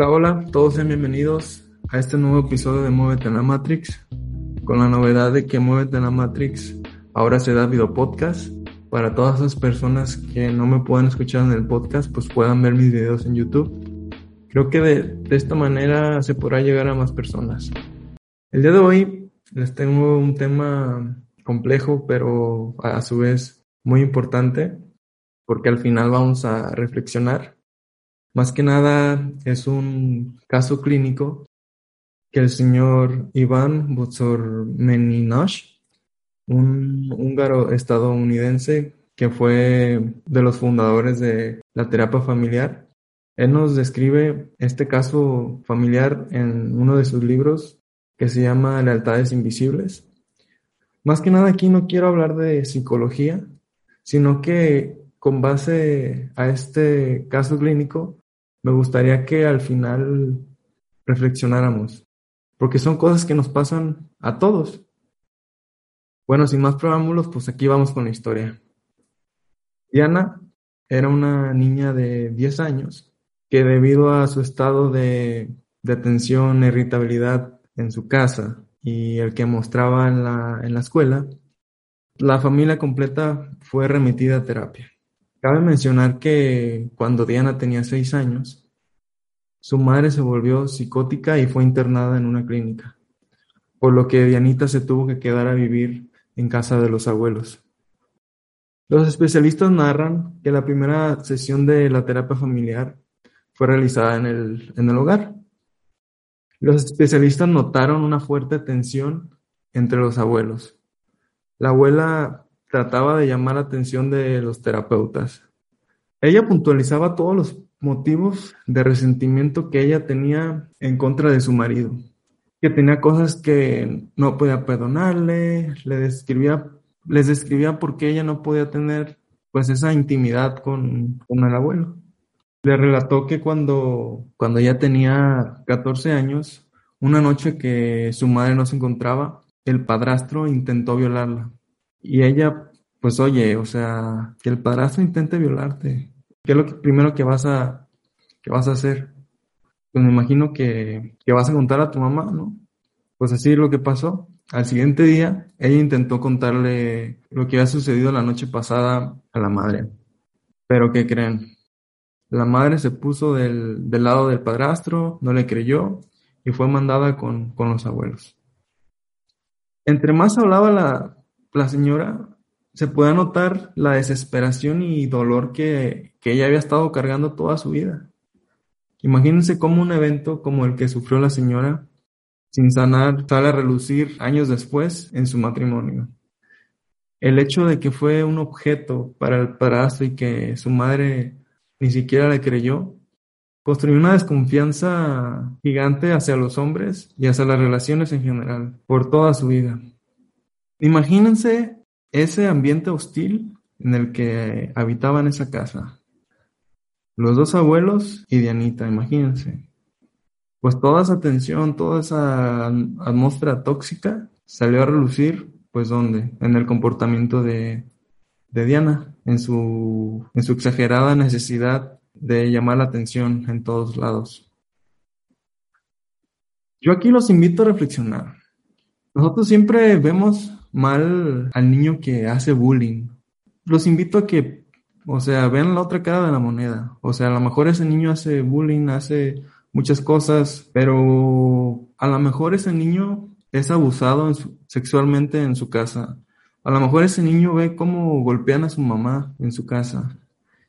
Hola, hola, todos sean bienvenidos a este nuevo episodio de Muévete en la Matrix, con la novedad de que Muévete en la Matrix ahora se da video podcast. Para todas esas personas que no me puedan escuchar en el podcast, pues puedan ver mis videos en YouTube. Creo que de, de esta manera se podrá llegar a más personas. El día de hoy les tengo un tema complejo, pero a su vez muy importante, porque al final vamos a reflexionar más que nada es un caso clínico que el señor Iván Butsormeninosh, un húngaro estadounidense que fue de los fundadores de la terapia familiar, él nos describe este caso familiar en uno de sus libros que se llama Lealtades Invisibles. Más que nada aquí no quiero hablar de psicología, sino que con base a este caso clínico me gustaría que al final reflexionáramos, porque son cosas que nos pasan a todos. Bueno, sin más preámbulos, pues aquí vamos con la historia. Diana era una niña de 10 años que debido a su estado de, de tensión e irritabilidad en su casa y el que mostraba en la, en la escuela, la familia completa fue remitida a terapia. Cabe mencionar que cuando Diana tenía seis años, su madre se volvió psicótica y fue internada en una clínica, por lo que Dianita se tuvo que quedar a vivir en casa de los abuelos. Los especialistas narran que la primera sesión de la terapia familiar fue realizada en el, en el hogar. Los especialistas notaron una fuerte tensión entre los abuelos. La abuela trataba de llamar la atención de los terapeutas. Ella puntualizaba todos los motivos de resentimiento que ella tenía en contra de su marido, que tenía cosas que no podía perdonarle, le describía, les describía por qué ella no podía tener pues esa intimidad con, con el abuelo. Le relató que cuando, cuando ella tenía 14 años, una noche que su madre no se encontraba, el padrastro intentó violarla. Y ella, pues oye, o sea, que el padrastro intente violarte. ¿Qué es lo primero que vas a, que vas a hacer? Pues me imagino que, que vas a contar a tu mamá, ¿no? Pues así es lo que pasó. Al siguiente día, ella intentó contarle lo que había sucedido la noche pasada a la madre. Pero ¿qué creen? La madre se puso del, del lado del padrastro, no le creyó y fue mandada con, con los abuelos. Entre más hablaba la, la señora se puede notar la desesperación y dolor que, que ella había estado cargando toda su vida. Imagínense cómo un evento como el que sufrió la señora, sin sanar, sale a relucir años después en su matrimonio. El hecho de que fue un objeto para el padrastro y que su madre ni siquiera le creyó, construyó una desconfianza gigante hacia los hombres y hacia las relaciones en general, por toda su vida. Imagínense ese ambiente hostil en el que habitaban esa casa. Los dos abuelos y Dianita, imagínense. Pues toda esa tensión, toda esa atmósfera tóxica salió a relucir, pues ¿dónde? En el comportamiento de, de Diana, en su, en su exagerada necesidad de llamar la atención en todos lados. Yo aquí los invito a reflexionar. Nosotros siempre vemos mal al niño que hace bullying. Los invito a que, o sea, vean la otra cara de la moneda. O sea, a lo mejor ese niño hace bullying, hace muchas cosas, pero a lo mejor ese niño es abusado sexualmente en su casa. A lo mejor ese niño ve cómo golpean a su mamá en su casa.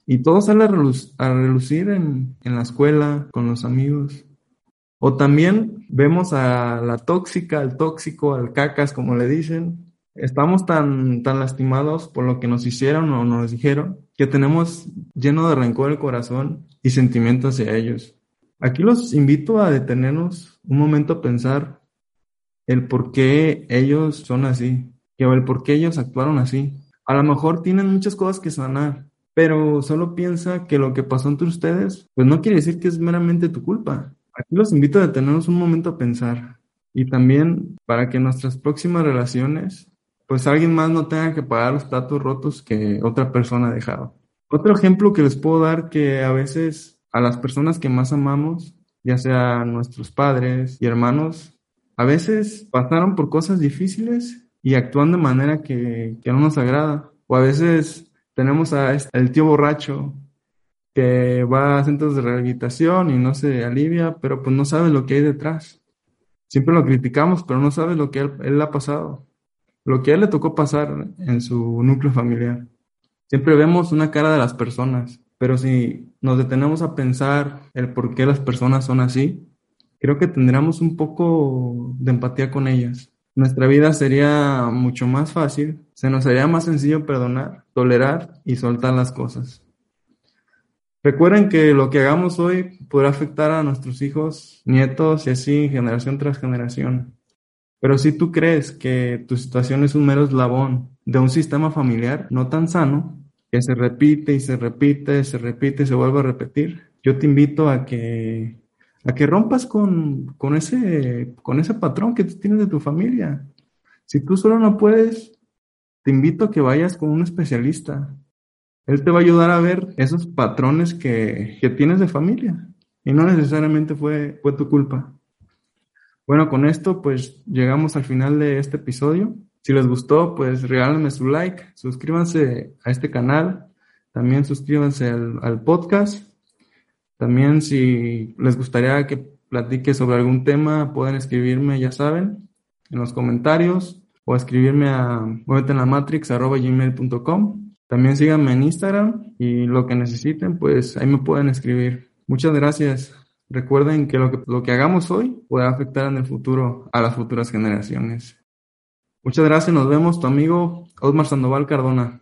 Y todo sale a, relucir en, en la escuela, con los amigos. O también vemos a la tóxica, al tóxico, al cacas, como le dicen. Estamos tan, tan lastimados por lo que nos hicieron o nos dijeron que tenemos lleno de rencor el corazón y sentimientos hacia ellos. Aquí los invito a detenernos un momento a pensar el por qué ellos son así, que el por qué ellos actuaron así. A lo mejor tienen muchas cosas que sanar, pero solo piensa que lo que pasó entre ustedes, pues no quiere decir que es meramente tu culpa. Aquí los invito a detenernos un momento a pensar y también para que nuestras próximas relaciones, pues alguien más no tenga que pagar los platos rotos que otra persona ha dejado. Otro ejemplo que les puedo dar que a veces a las personas que más amamos, ya sea nuestros padres y hermanos, a veces pasaron por cosas difíciles y actúan de manera que, no nos agrada. O a veces tenemos a este, el tío borracho que va a centros de rehabilitación y no se alivia, pero pues no sabe lo que hay detrás. Siempre lo criticamos, pero no sabe lo que él, ha pasado, lo que a él le tocó pasar en su núcleo familiar. Siempre vemos una cara de las personas, pero si nos detenemos a pensar el por qué las personas son así, creo que tendríamos un poco de empatía con ellas. Nuestra vida sería mucho más fácil, se nos haría más sencillo perdonar, tolerar y soltar las cosas. Recuerden que lo que hagamos hoy podrá afectar a nuestros hijos, nietos y así generación tras generación. Pero si tú crees que tu situación es un mero eslabón de un sistema familiar no tan sano, que se repite y se repite, se repite y se vuelve a repetir, yo te invito a que, a que rompas con, con, ese, con ese patrón que tienes de tu familia. Si tú solo no puedes, te invito a que vayas con un especialista, él te va a ayudar a ver esos patrones que, tienes de familia y no necesariamente fue, fue tu culpa. Bueno, con esto pues llegamos al final de este episodio. Si les gustó, pues regálenme su like, suscríbanse a este canal, también suscríbanse al, podcast. También si les gustaría que platique sobre algún tema, pueden escribirme, ya saben, en los comentarios o escribirme a muevetenlamatrix.gmail.com también síganme en Instagram y lo que necesiten, pues ahí me pueden escribir. Muchas gracias. Recuerden que lo que, lo que hagamos hoy puede afectar en el futuro a las futuras generaciones. Muchas gracias, nos vemos, tu amigo Osmar Sandoval Cardona.